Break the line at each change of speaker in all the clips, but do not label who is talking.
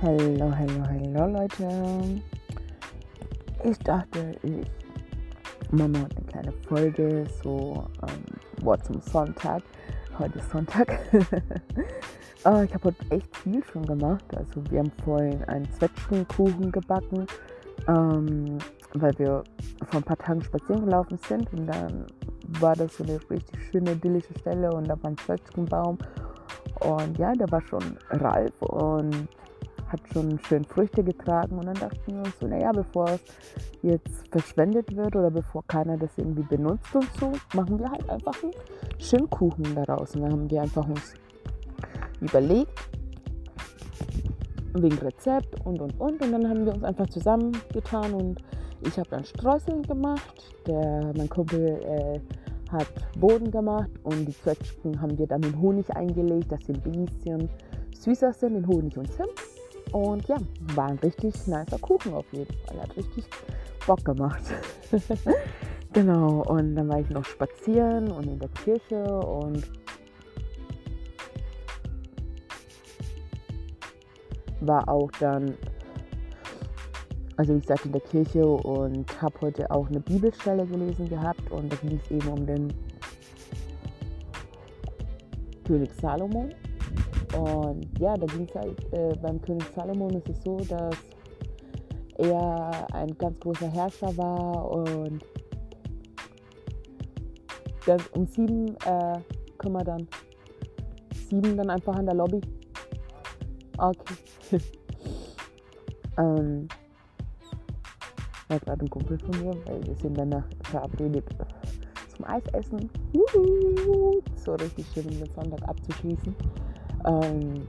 Hallo, hallo, hallo Leute. Ich dachte, ich mache mal eine kleine Folge, so ähm, Wort zum Sonntag. Heute ist Sonntag. oh, ich habe heute echt viel schon gemacht. Also wir haben vorhin einen Zwetschgenkuchen gebacken, ähm, weil wir vor ein paar Tagen spazieren gelaufen sind und dann war das so eine richtig schöne, idyllische Stelle und da war ein Zwetschgenbaum und ja, der war schon reif und hat schon schön Früchte getragen. Und dann dachten wir uns so, naja, bevor es jetzt verschwendet wird oder bevor keiner das irgendwie benutzt und so, machen wir halt einfach einen schönen Kuchen daraus. Und dann haben wir einfach uns überlegt, wegen Rezept und und und. Und dann haben wir uns einfach zusammengetan und ich habe dann Streuseln gemacht. Der, mein Kumpel äh, hat Boden gemacht und die Zwetschgen haben wir dann in Honig eingelegt, dass sie ein bisschen süßer sind in Honig und Zimt. Und ja, war ein richtig nicer Kuchen auf jeden Fall. Hat richtig Bock gemacht. genau, und dann war ich noch spazieren und in der Kirche und war auch dann, also wie gesagt, in der Kirche und habe heute auch eine Bibelstelle gelesen gehabt und da ging es eben um den König Salomo. Und ja, da ging es halt, äh, beim König Salomon ist es so, dass er ein ganz großer Herrscher war und ganz um sieben äh, können wir dann sieben dann einfach an der Lobby. Okay. ähm, war gerade ein Kumpel von mir, weil wir sind danach verabredet zum Eisessen. So richtig schön, um den Sonntag abzuschließen. Ähm,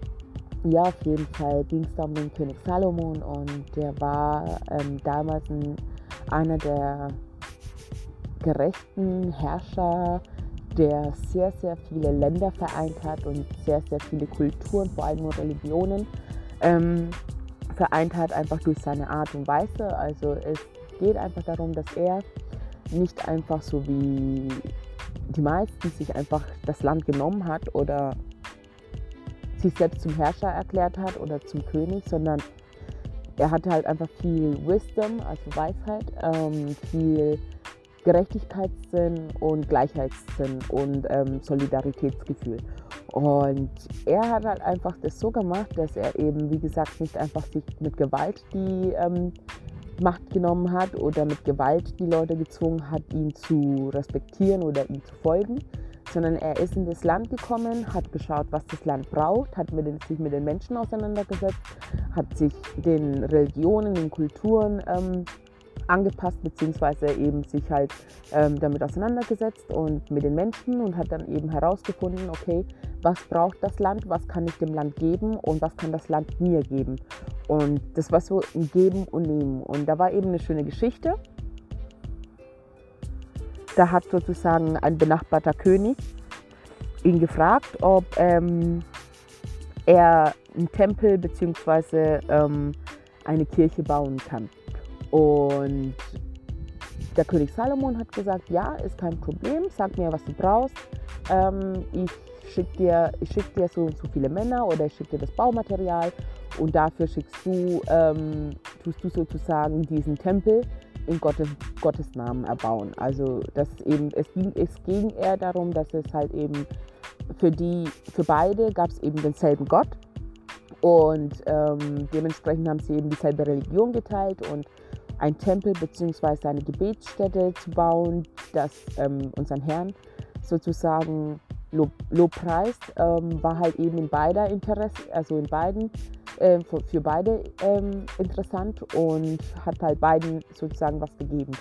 ja, auf jeden Fall ging es da um den König Salomon und der war ähm, damals ein, einer der gerechten Herrscher, der sehr, sehr viele Länder vereint hat und sehr, sehr viele Kulturen, vor allem Religionen, ähm, vereint hat, einfach durch seine Art und Weise. Also es geht einfach darum, dass er nicht einfach so wie die meisten sich einfach das Land genommen hat oder sich selbst zum Herrscher erklärt hat oder zum König, sondern er hatte halt einfach viel Wisdom, also Weisheit, ähm, viel Gerechtigkeitssinn und Gleichheitssinn und ähm, Solidaritätsgefühl. Und er hat halt einfach das so gemacht, dass er eben, wie gesagt, nicht einfach sich mit Gewalt die ähm, Macht genommen hat oder mit Gewalt die Leute gezwungen hat, ihn zu respektieren oder ihm zu folgen, sondern er ist in das Land gekommen, hat geschaut, was das Land braucht, hat mit den, sich mit den Menschen auseinandergesetzt, hat sich den Religionen, den Kulturen ähm, angepasst, beziehungsweise eben sich halt ähm, damit auseinandergesetzt und mit den Menschen und hat dann eben herausgefunden, okay, was braucht das Land, was kann ich dem Land geben und was kann das Land mir geben. Und das war so ein Geben und Nehmen. Und da war eben eine schöne Geschichte da hat sozusagen ein benachbarter König ihn gefragt, ob ähm, er einen Tempel bzw. Ähm, eine Kirche bauen kann. Und der König Salomon hat gesagt, ja, ist kein Problem, sag mir, was du brauchst. Ähm, ich schicke dir, schick dir so und so viele Männer oder ich schicke dir das Baumaterial und dafür schickst du, ähm, tust du sozusagen diesen Tempel in Gottes, Gottes Namen erbauen. Also das eben, es ging, es ging eher darum, dass es halt eben für die, für beide gab es eben denselben Gott und ähm, dementsprechend haben sie eben dieselbe Religion geteilt und ein Tempel bzw. eine Gebetsstätte zu bauen, das ähm, unseren Herrn sozusagen Lobpreist, ähm, war halt eben in beider Interesse, also in beiden äh, für, für, beide ähm, interessant und hat halt beiden sozusagen was gegeben.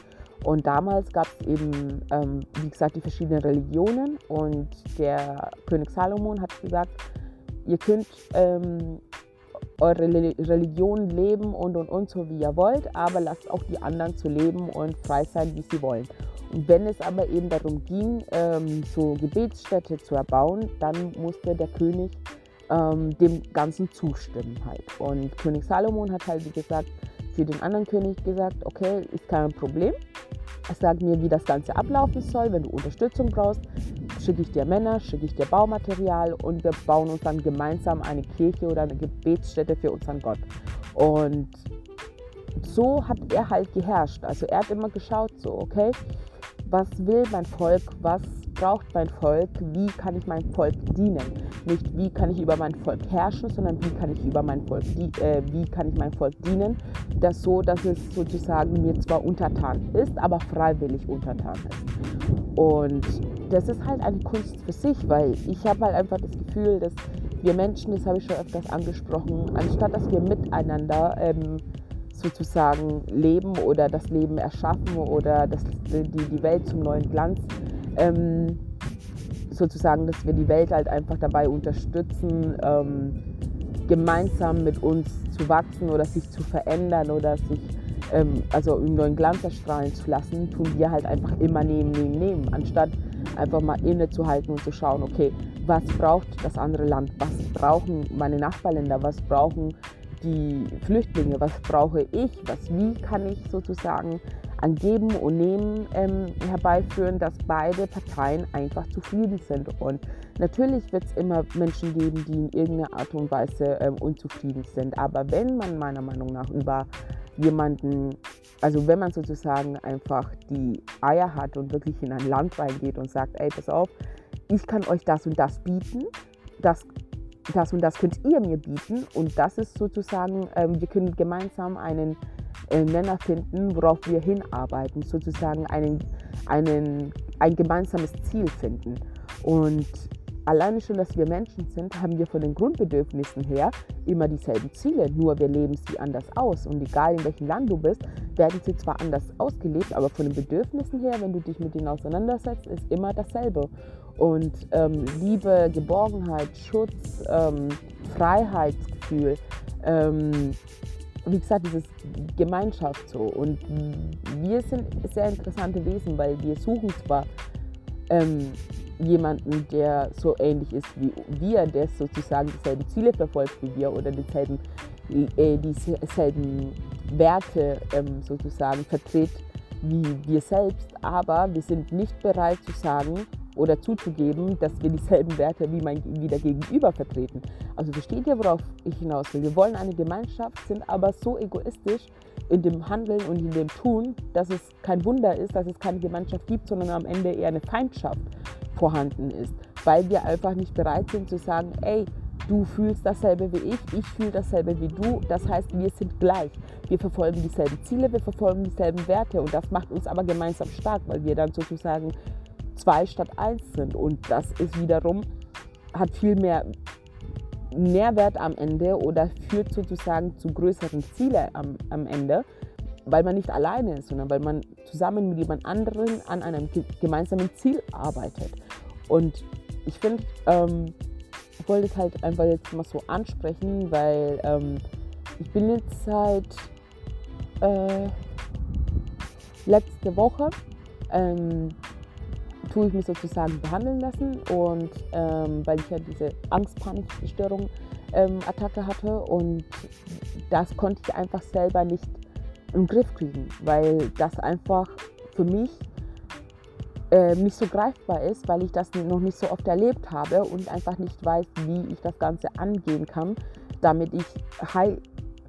Und damals gab es eben, ähm, wie gesagt, die verschiedenen Religionen und der König Salomon hat gesagt, ihr könnt ähm, eure Religion leben und und und so wie ihr wollt, aber lasst auch die anderen zu leben und frei sein, wie sie wollen. Und wenn es aber eben darum ging, ähm, so Gebetsstätte zu erbauen, dann musste der König ähm, dem Ganzen zustimmen halt. Und König Salomon hat halt, wie gesagt, für den anderen König gesagt, okay, ist kein Problem. Sag mir, wie das Ganze ablaufen soll. Wenn du Unterstützung brauchst, schicke ich dir Männer, schicke ich dir Baumaterial und wir bauen uns dann gemeinsam eine Kirche oder eine Gebetsstätte für unseren Gott. Und so hat er halt geherrscht. Also er hat immer geschaut, so, okay, was will mein Volk, was braucht mein Volk, wie kann ich meinem Volk dienen. Nicht wie kann ich über mein Volk herrschen, sondern wie kann ich über mein Volk, äh, wie kann ich mein Volk dienen, das so, dass es sozusagen mir zwar untertan ist, aber freiwillig untertan ist. Und das ist halt eine Kunst für sich, weil ich habe halt einfach das Gefühl, dass wir Menschen, das habe ich schon öfters angesprochen, anstatt dass wir miteinander ähm, sozusagen leben oder das Leben erschaffen oder das, die, die Welt zum neuen Glanz ähm, sozusagen, dass wir die Welt halt einfach dabei unterstützen, ähm, gemeinsam mit uns zu wachsen oder sich zu verändern oder sich ähm, also im neuen Glanz erstrahlen zu lassen, tun wir halt einfach immer nehmen, nehmen, nehmen, anstatt einfach mal innezuhalten und zu schauen, okay, was braucht das andere Land, was brauchen meine Nachbarländer, was brauchen die Flüchtlinge, was brauche ich, was, wie kann ich sozusagen an Geben und Nehmen ähm, herbeiführen, dass beide Parteien einfach zufrieden sind. Und natürlich wird es immer Menschen geben, die in irgendeiner Art und Weise ähm, unzufrieden sind. Aber wenn man meiner Meinung nach über jemanden, also wenn man sozusagen einfach die Eier hat und wirklich in ein Land reingeht und sagt, ey, pass auf, ich kann euch das und das bieten, das das und das könnt ihr mir bieten und das ist sozusagen, ähm, wir können gemeinsam einen äh, Nenner finden, worauf wir hinarbeiten, sozusagen einen, einen, ein gemeinsames Ziel finden. Und alleine schon, dass wir Menschen sind, haben wir von den Grundbedürfnissen her immer dieselben Ziele, nur wir leben sie anders aus. Und egal in welchem Land du bist, werden sie zwar anders ausgelebt, aber von den Bedürfnissen her, wenn du dich mit ihnen auseinandersetzt, ist immer dasselbe. Und ähm, Liebe, Geborgenheit, Schutz, ähm, Freiheitsgefühl, ähm, wie gesagt, dieses Gemeinschaft so. Und wir sind sehr interessante Wesen, weil wir suchen zwar ähm, jemanden, der so ähnlich ist wie wir, der sozusagen dieselben Ziele verfolgt wie wir oder dieselben, äh, dieselben Werte ähm, sozusagen vertritt wie wir selbst, aber wir sind nicht bereit zu sagen, oder zuzugeben, dass wir dieselben Werte wie mein wie der Gegenüber vertreten. Also versteht ihr, worauf ich hinaus will? Wir wollen eine Gemeinschaft, sind aber so egoistisch in dem Handeln und in dem Tun, dass es kein Wunder ist, dass es keine Gemeinschaft gibt, sondern am Ende eher eine Feindschaft vorhanden ist, weil wir einfach nicht bereit sind zu sagen, ey, du fühlst dasselbe wie ich, ich fühle dasselbe wie du. Das heißt, wir sind gleich. Wir verfolgen dieselben Ziele, wir verfolgen dieselben Werte und das macht uns aber gemeinsam stark, weil wir dann sozusagen zwei statt eins sind. Und das ist wiederum, hat viel mehr Nährwert am Ende oder führt sozusagen zu größeren Zielen am, am Ende, weil man nicht alleine ist, sondern weil man zusammen mit jemand anderem an einem gemeinsamen Ziel arbeitet. Und ich finde, ähm, ich wollte es halt einfach jetzt mal so ansprechen, weil ähm, ich bin jetzt seit äh, letzte Woche ähm, tue ich mich sozusagen behandeln lassen und ähm, weil ich ja diese Angst-Panik-Störung ähm, Attacke hatte und das konnte ich einfach selber nicht im Griff kriegen, weil das einfach für mich äh, nicht so greifbar ist, weil ich das noch nicht so oft erlebt habe und einfach nicht weiß, wie ich das Ganze angehen kann, damit ich heil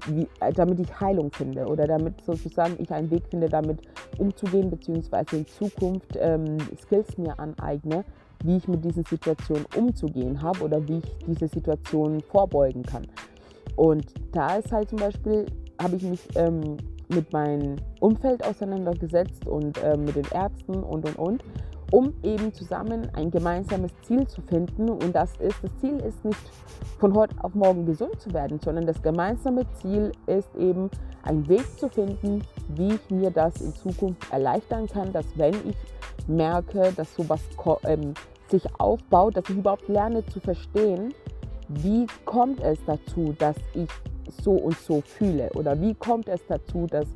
wie, äh, damit ich Heilung finde oder damit sozusagen ich einen Weg finde, damit umzugehen, beziehungsweise in Zukunft ähm, Skills mir aneigne, wie ich mit diesen Situationen umzugehen habe oder wie ich diese Situationen vorbeugen kann. Und da ist halt zum Beispiel, habe ich mich ähm, mit meinem Umfeld auseinandergesetzt und äh, mit den Ärzten und und und um eben zusammen ein gemeinsames Ziel zu finden. Und das ist, das Ziel ist nicht von heute auf morgen gesund zu werden, sondern das gemeinsame Ziel ist eben einen Weg zu finden, wie ich mir das in Zukunft erleichtern kann, dass wenn ich merke, dass sowas ähm, sich aufbaut, dass ich überhaupt lerne zu verstehen, wie kommt es dazu, dass ich so und so fühle oder wie kommt es dazu, dass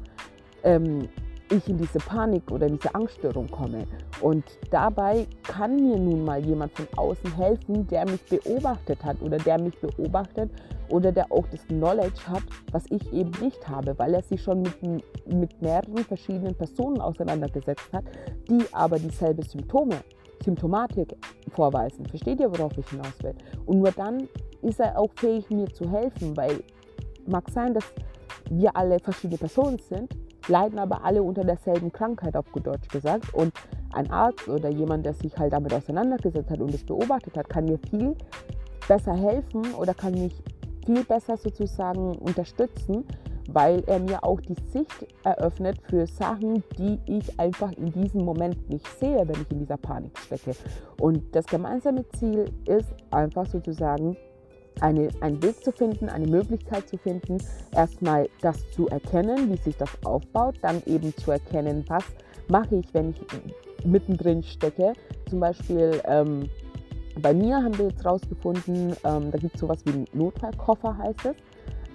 ähm, ich in diese Panik oder diese Angststörung komme. Und dabei kann mir nun mal jemand von außen helfen, der mich beobachtet hat oder der mich beobachtet oder der auch das Knowledge hat, was ich eben nicht habe, weil er sich schon mit, mit mehreren verschiedenen Personen auseinandergesetzt hat, die aber dieselbe Symptome Symptomatik vorweisen. Versteht ihr, worauf ich hinaus will? Und nur dann ist er auch fähig, mir zu helfen, weil mag sein, dass wir alle verschiedene Personen sind, leiden aber alle unter derselben Krankheit, auf gut Deutsch gesagt. Und ein Arzt oder jemand, der sich halt damit auseinandergesetzt hat und es beobachtet hat, kann mir viel besser helfen oder kann mich viel besser sozusagen unterstützen, weil er mir auch die Sicht eröffnet für Sachen, die ich einfach in diesem Moment nicht sehe, wenn ich in dieser Panik stecke. Und das gemeinsame Ziel ist einfach sozusagen, eine, einen Weg zu finden, eine Möglichkeit zu finden, erstmal das zu erkennen, wie sich das aufbaut, dann eben zu erkennen, was mache ich, wenn ich mittendrin stecke. Zum Beispiel ähm, bei mir haben wir jetzt rausgefunden, ähm, da gibt es sowas wie einen Notfallkoffer, heißt es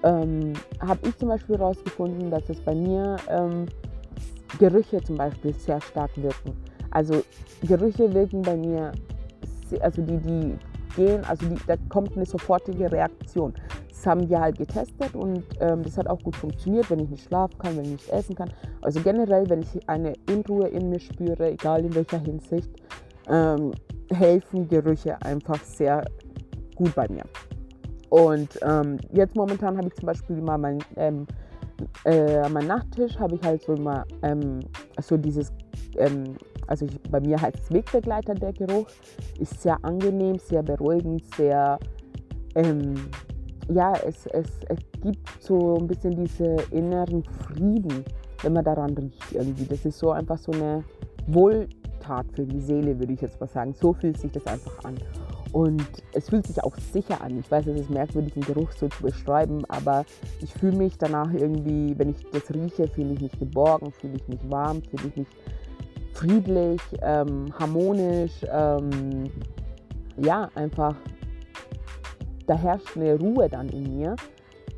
ähm, habe ich zum Beispiel herausgefunden, dass es bei mir ähm, Gerüche zum Beispiel sehr stark wirken. Also Gerüche wirken bei mir, also die, die gehen, also die, da kommt eine sofortige Reaktion. Das haben wir halt getestet und ähm, das hat auch gut funktioniert, wenn ich nicht schlafen kann, wenn ich nicht essen kann. Also generell, wenn ich eine Unruhe in mir spüre, egal in welcher Hinsicht, ähm, helfen Gerüche einfach sehr gut bei mir. Und ähm, jetzt momentan habe ich zum Beispiel immer mein, ähm, äh, mein Nachttisch, habe ich halt so immer ähm, so dieses, ähm, also ich, bei mir heißt es Wegbegleiter der Geruch, ist sehr angenehm, sehr beruhigend, sehr, ähm, ja, es, es, es gibt so ein bisschen diese inneren Frieden, wenn man daran riecht irgendwie. Das ist so einfach so eine Wohltat für die Seele, würde ich jetzt mal sagen. So fühlt sich das einfach an. Und es fühlt sich auch sicher an. Ich weiß, es ist merkwürdig, den Geruch so zu beschreiben, aber ich fühle mich danach irgendwie, wenn ich das rieche, fühle ich mich geborgen, fühle ich mich warm, fühle ich mich friedlich, ähm, harmonisch. Ähm, ja, einfach, da herrscht eine Ruhe dann in mir,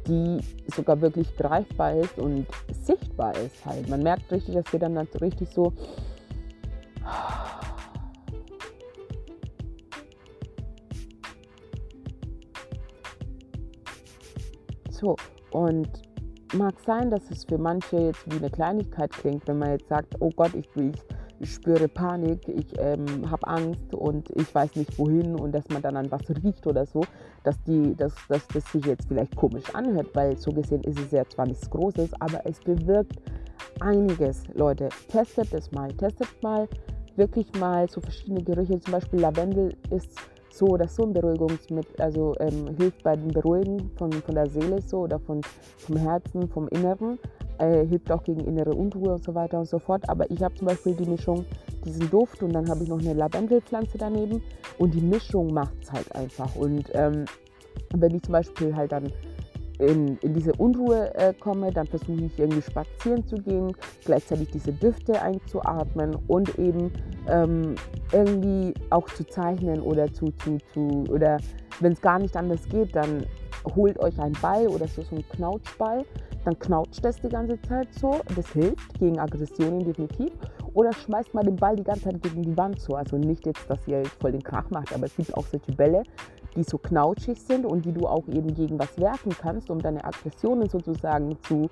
die sogar wirklich greifbar ist und sichtbar ist halt. Man merkt richtig, dass wir dann, dann so richtig so So, und mag sein, dass es für manche jetzt wie eine Kleinigkeit klingt, wenn man jetzt sagt, oh Gott, ich, ich, ich spüre Panik, ich ähm, habe Angst und ich weiß nicht wohin und dass man dann an was riecht oder so, dass, die, dass, dass das sich jetzt vielleicht komisch anhört, weil so gesehen ist es ja zwar nichts Großes, aber es bewirkt einiges. Leute, testet es mal, testet mal wirklich mal so verschiedene Gerüche, zum Beispiel Lavendel ist so oder so ein Beruhigungsmittel, also ähm, hilft bei dem Beruhigen von, von der Seele so oder von, vom Herzen, vom Inneren, äh, hilft auch gegen innere Unruhe und so weiter und so fort. Aber ich habe zum Beispiel die Mischung, diesen Duft und dann habe ich noch eine Lavendelpflanze daneben und die Mischung macht es halt einfach. Und ähm, wenn ich zum Beispiel halt dann in, in diese Unruhe äh, komme, dann versuche ich irgendwie spazieren zu gehen, gleichzeitig diese Düfte einzuatmen und eben ähm, irgendwie auch zu zeichnen oder zu, zu, zu oder wenn es gar nicht anders geht, dann holt euch einen Ball oder so, so einen Knautschball, dann knautscht das die ganze Zeit so, das hilft gegen Aggressionen definitiv oder schmeißt mal den Ball die ganze Zeit gegen die Wand so, also nicht jetzt, dass ihr jetzt voll den Krach macht, aber es gibt auch solche Bälle, die so knautschig sind und die du auch eben gegen was werfen kannst, um deine Aggressionen sozusagen zu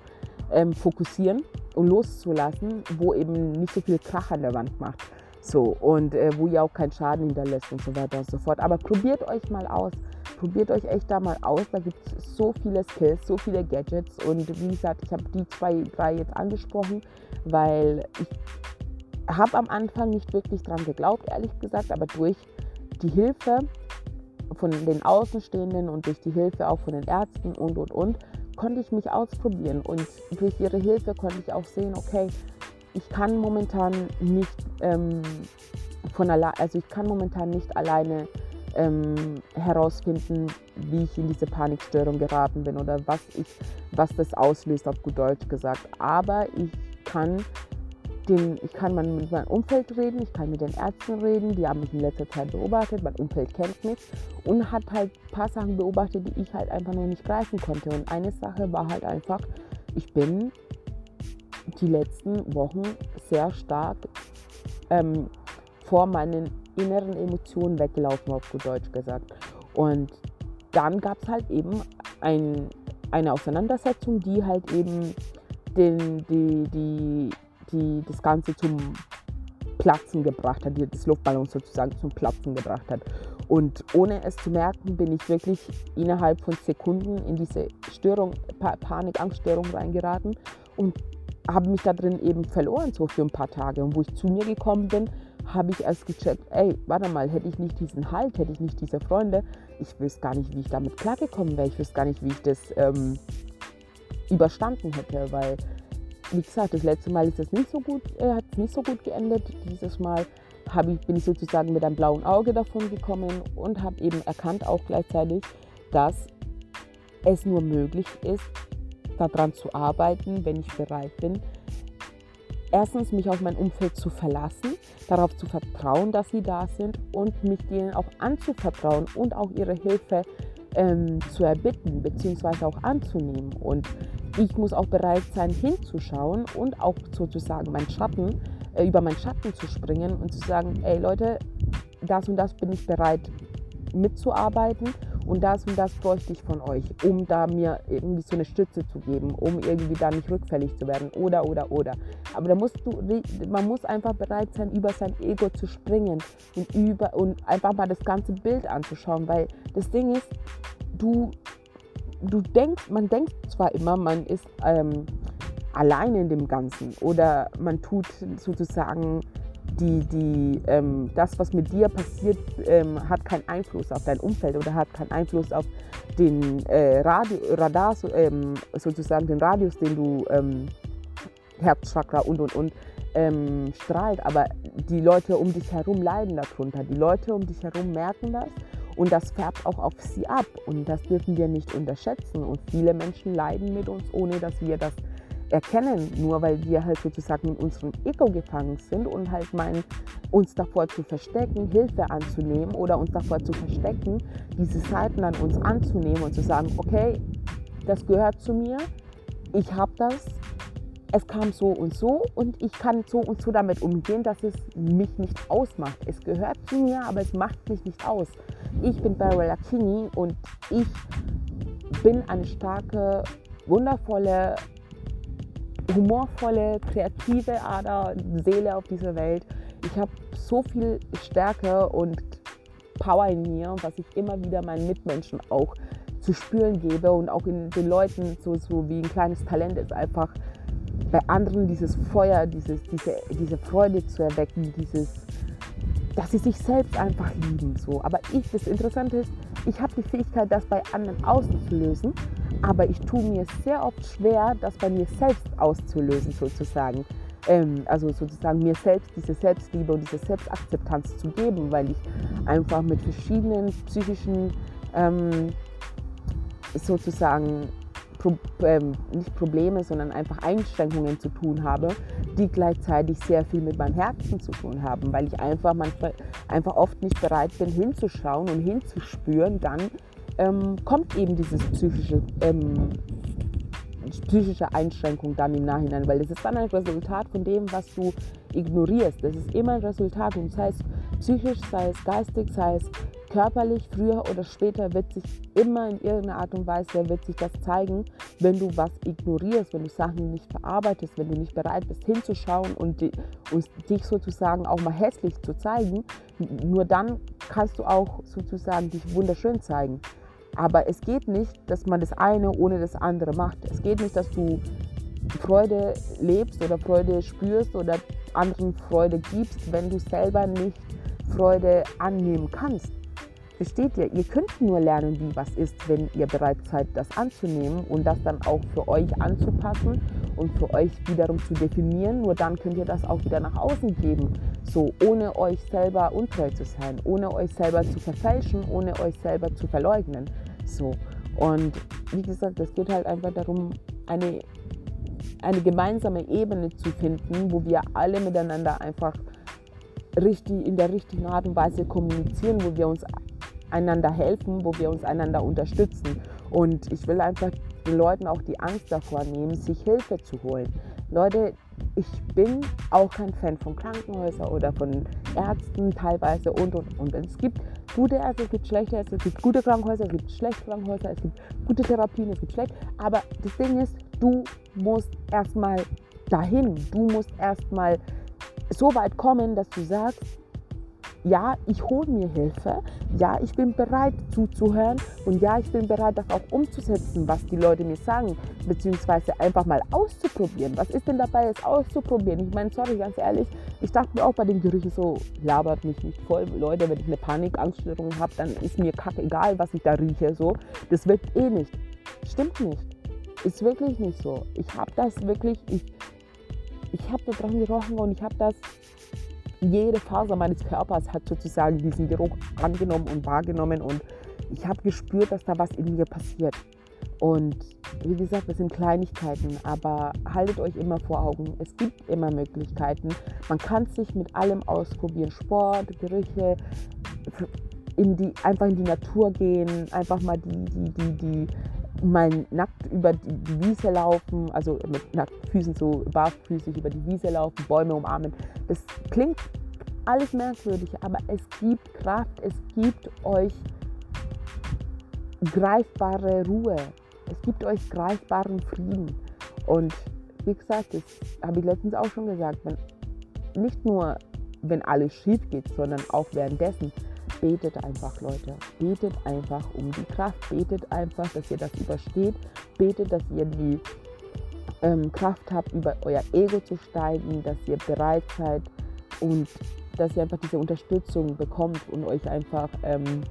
ähm, fokussieren und loszulassen, wo eben nicht so viel Krach an der Wand macht. So, und äh, wo ihr auch keinen Schaden hinterlässt und so weiter und so fort. Aber probiert euch mal aus. Probiert euch echt da mal aus. Da gibt es so viele Skills, so viele Gadgets. Und wie gesagt, ich habe die zwei, drei jetzt angesprochen, weil ich habe am Anfang nicht wirklich dran geglaubt, ehrlich gesagt, aber durch die Hilfe von den Außenstehenden und durch die Hilfe auch von den Ärzten und und und konnte ich mich ausprobieren und durch ihre Hilfe konnte ich auch sehen, okay, ich kann momentan nicht ähm, von allein, also ich kann momentan nicht alleine ähm, herausfinden, wie ich in diese Panikstörung geraten bin oder was ich, was das auslöst, auf gut Deutsch gesagt. Aber ich kann den, ich kann mit meinem Umfeld reden, ich kann mit den Ärzten reden, die haben mich in letzter Zeit beobachtet, mein Umfeld kennt mich und hat halt ein paar Sachen beobachtet, die ich halt einfach noch nicht greifen konnte. Und eine Sache war halt einfach, ich bin die letzten Wochen sehr stark ähm, vor meinen inneren Emotionen weggelaufen, auf gut Deutsch gesagt. Und dann gab es halt eben ein, eine Auseinandersetzung, die halt eben den, die, die die das Ganze zum Platzen gebracht hat, die das Luftballon sozusagen zum Platzen gebracht hat. Und ohne es zu merken, bin ich wirklich innerhalb von Sekunden in diese Störung, Panik, Angststörung reingeraten und habe mich da drin eben verloren, so für ein paar Tage. Und wo ich zu mir gekommen bin, habe ich erst gecheckt, ey, warte mal, hätte ich nicht diesen Halt, hätte ich nicht diese Freunde, ich wüsste gar nicht, wie ich damit klargekommen wäre. Ich wüsste gar nicht, wie ich das ähm, überstanden hätte, weil, wie gesagt, das letzte Mal ist es nicht so gut, äh, hat es nicht so gut geendet. Dieses Mal ich, bin ich sozusagen mit einem blauen Auge davon gekommen und habe eben erkannt auch gleichzeitig, dass es nur möglich ist, daran zu arbeiten, wenn ich bereit bin, erstens mich auf mein Umfeld zu verlassen, darauf zu vertrauen, dass sie da sind und mich denen auch anzuvertrauen und auch ihre Hilfe ähm, zu erbitten bzw. auch anzunehmen. Und ich muss auch bereit sein, hinzuschauen und auch sozusagen meinen Schatten, äh, über meinen Schatten zu springen und zu sagen, ey Leute, das und das bin ich bereit mitzuarbeiten und das und das bräuchte ich von euch, um da mir irgendwie so eine Stütze zu geben, um irgendwie da nicht rückfällig zu werden oder oder oder. Aber da musst du, man muss einfach bereit sein, über sein Ego zu springen und über und einfach mal das ganze Bild anzuschauen, weil das Ding ist, du du denkst, man denkt zwar immer, man ist ähm, alleine in dem Ganzen oder man tut sozusagen die, die, ähm, das, was mit dir passiert, ähm, hat keinen Einfluss auf dein Umfeld oder hat keinen Einfluss auf den äh, Radio, Radar, ähm, sozusagen den Radius, den du ähm, Herzchakra und und und ähm, strahlt. Aber die Leute um dich herum leiden darunter. Die Leute um dich herum merken das und das färbt auch auf sie ab. Und das dürfen wir nicht unterschätzen. Und viele Menschen leiden mit uns, ohne dass wir das erkennen, nur weil wir halt sozusagen in unserem Ego gefangen sind und halt meinen, uns davor zu verstecken, Hilfe anzunehmen oder uns davor zu verstecken, diese Seiten an uns anzunehmen und zu sagen, okay, das gehört zu mir, ich habe das, es kam so und so und ich kann so und so damit umgehen, dass es mich nicht ausmacht. Es gehört zu mir, aber es macht mich nicht aus. Ich bin Beryl Akini und ich bin eine starke, wundervolle, humorvolle, kreative Ader, Seele auf dieser Welt. Ich habe so viel Stärke und Power in mir, was ich immer wieder meinen Mitmenschen auch zu spüren gebe und auch in den Leuten so, so wie ein kleines Talent ist, einfach bei anderen dieses Feuer, dieses, diese, diese Freude zu erwecken, dieses, dass sie sich selbst einfach lieben. So. Aber ich, das Interessante ist, ich habe die Fähigkeit, das bei anderen auszulösen aber ich tue mir sehr oft schwer, das bei mir selbst auszulösen sozusagen. Ähm, also sozusagen mir selbst diese Selbstliebe und diese Selbstakzeptanz zu geben, weil ich einfach mit verschiedenen psychischen ähm, sozusagen Pro ähm, nicht Probleme, sondern einfach Einschränkungen zu tun habe, die gleichzeitig sehr viel mit meinem Herzen zu tun haben, weil ich einfach manchmal einfach oft nicht bereit bin hinzuschauen und hinzuspüren, dann ähm, kommt eben dieses psychische, ähm, psychische Einschränkung dann im Nachhinein, weil das ist dann ein Resultat von dem, was du ignorierst. Das ist immer ein Resultat und sei es psychisch, sei es geistig, sei es körperlich, früher oder später wird sich immer in irgendeiner Art und Weise wird sich das zeigen, wenn du was ignorierst, wenn du Sachen nicht verarbeitest, wenn du nicht bereit bist hinzuschauen und, die, und dich sozusagen auch mal hässlich zu zeigen. Nur dann kannst du auch sozusagen dich wunderschön zeigen. Aber es geht nicht, dass man das eine ohne das andere macht. Es geht nicht, dass du Freude lebst oder Freude spürst oder anderen Freude gibst, wenn du selber nicht Freude annehmen kannst. Versteht ihr? Ihr könnt nur lernen, wie was ist, wenn ihr bereit seid, das anzunehmen und das dann auch für euch anzupassen und für euch wiederum zu definieren. Nur dann könnt ihr das auch wieder nach außen geben. So, ohne euch selber untreu zu sein, ohne euch selber zu verfälschen, ohne euch selber zu verleugnen. So. Und wie gesagt, es geht halt einfach darum, eine, eine gemeinsame Ebene zu finden, wo wir alle miteinander einfach richtig, in der richtigen Art und Weise kommunizieren, wo wir uns einander helfen, wo wir uns einander unterstützen. Und ich will einfach den Leuten auch die Angst davor nehmen, sich Hilfe zu holen. Leute, ich bin auch kein Fan von Krankenhäusern oder von Ärzten teilweise und und und. Es gibt gute Ärzte, es gibt schlechte Ärzte, es gibt gute Krankenhäuser, es gibt schlechte Krankenhäuser, es gibt gute Therapien, es gibt schlecht. Aber das Ding ist, du musst erstmal dahin. Du musst erstmal so weit kommen, dass du sagst, ja, ich hole mir Hilfe, ja, ich bin bereit zuzuhören und ja, ich bin bereit, das auch umzusetzen, was die Leute mir sagen, beziehungsweise einfach mal auszuprobieren. Was ist denn dabei, es auszuprobieren? Ich meine, sorry, ganz ehrlich, ich dachte mir auch bei den Gerüchen so, labert mich nicht voll, Leute, wenn ich eine Panikangststörung habe, dann ist mir kackegal, was ich da rieche, so. Das wirkt eh nicht. Stimmt nicht. Ist wirklich nicht so. Ich habe das wirklich, ich, ich habe da dran gerochen und ich habe das jede Faser meines Körpers hat sozusagen diesen Geruch angenommen und wahrgenommen und ich habe gespürt, dass da was in mir passiert. Und wie gesagt, das sind Kleinigkeiten, aber haltet euch immer vor Augen, es gibt immer Möglichkeiten. Man kann sich mit allem ausprobieren, Sport, Gerüche, in die, einfach in die Natur gehen, einfach mal die, die, die, die mal nackt über die Wiese laufen, also mit nackten Füßen so barfüßig über die Wiese laufen, Bäume umarmen. Das klingt alles merkwürdig, aber es gibt Kraft, es gibt euch greifbare Ruhe, es gibt euch greifbaren Frieden. Und wie gesagt, das habe ich letztens auch schon gesagt, wenn, nicht nur wenn alles schief geht, sondern auch währenddessen betet einfach, Leute. Betet einfach um die Kraft. Betet einfach, dass ihr das übersteht. Betet, dass ihr die ähm, Kraft habt, über euer Ego zu steigen, dass ihr bereit seid und dass ihr einfach diese Unterstützung bekommt und euch einfach ähm,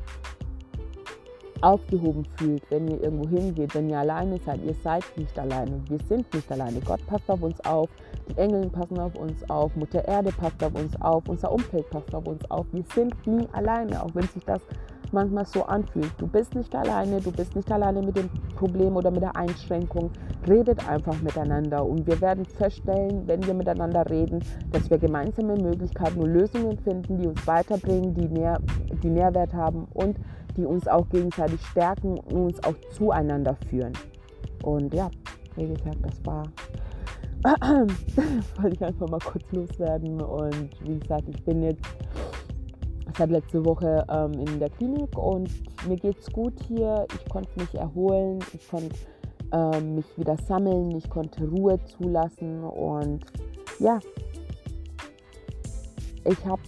aufgehoben fühlt, wenn ihr irgendwo hingeht, wenn ihr alleine seid. Ihr seid nicht alleine. Wir sind nicht alleine. Gott passt auf uns auf. Die Engel passen auf uns auf. Mutter Erde passt auf uns auf. Unser Umfeld passt auf uns auf. Wir sind nie alleine, auch wenn sich das manchmal so anfühlt. Du bist nicht alleine, du bist nicht alleine mit dem Problem oder mit der Einschränkung. Redet einfach miteinander und wir werden feststellen, wenn wir miteinander reden, dass wir gemeinsame Möglichkeiten und Lösungen finden, die uns weiterbringen, die, Nähr die Nährwert haben und die uns auch gegenseitig stärken und uns auch zueinander führen. Und ja, wie gesagt, das war wollte ich einfach mal kurz loswerden. Und wie gesagt, ich bin jetzt seit letzte Woche ähm, in der Klinik und mir geht es gut hier. Ich konnte mich erholen, ich konnte ähm, mich wieder sammeln, ich konnte Ruhe zulassen und ja, ich habe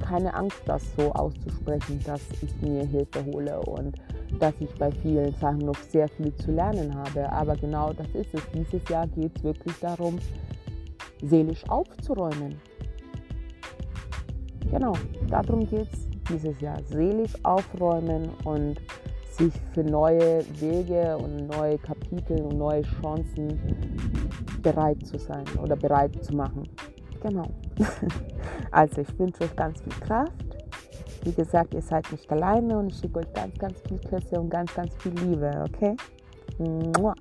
keine Angst, das so auszusprechen, dass ich mir Hilfe hole und dass ich bei vielen Sachen noch sehr viel zu lernen habe. Aber genau das ist es. Dieses Jahr geht es wirklich darum, seelisch aufzuräumen. Genau, darum geht es dieses Jahr. Seelisch aufräumen und sich für neue Wege und neue Kapitel und neue Chancen bereit zu sein oder bereit zu machen. Genau. Also ich wünsche euch ganz viel Kraft. Wie gesagt, ihr seid nicht alleine und ich schicke euch ganz, ganz viel Küsse und ganz, ganz viel Liebe, okay? Mua.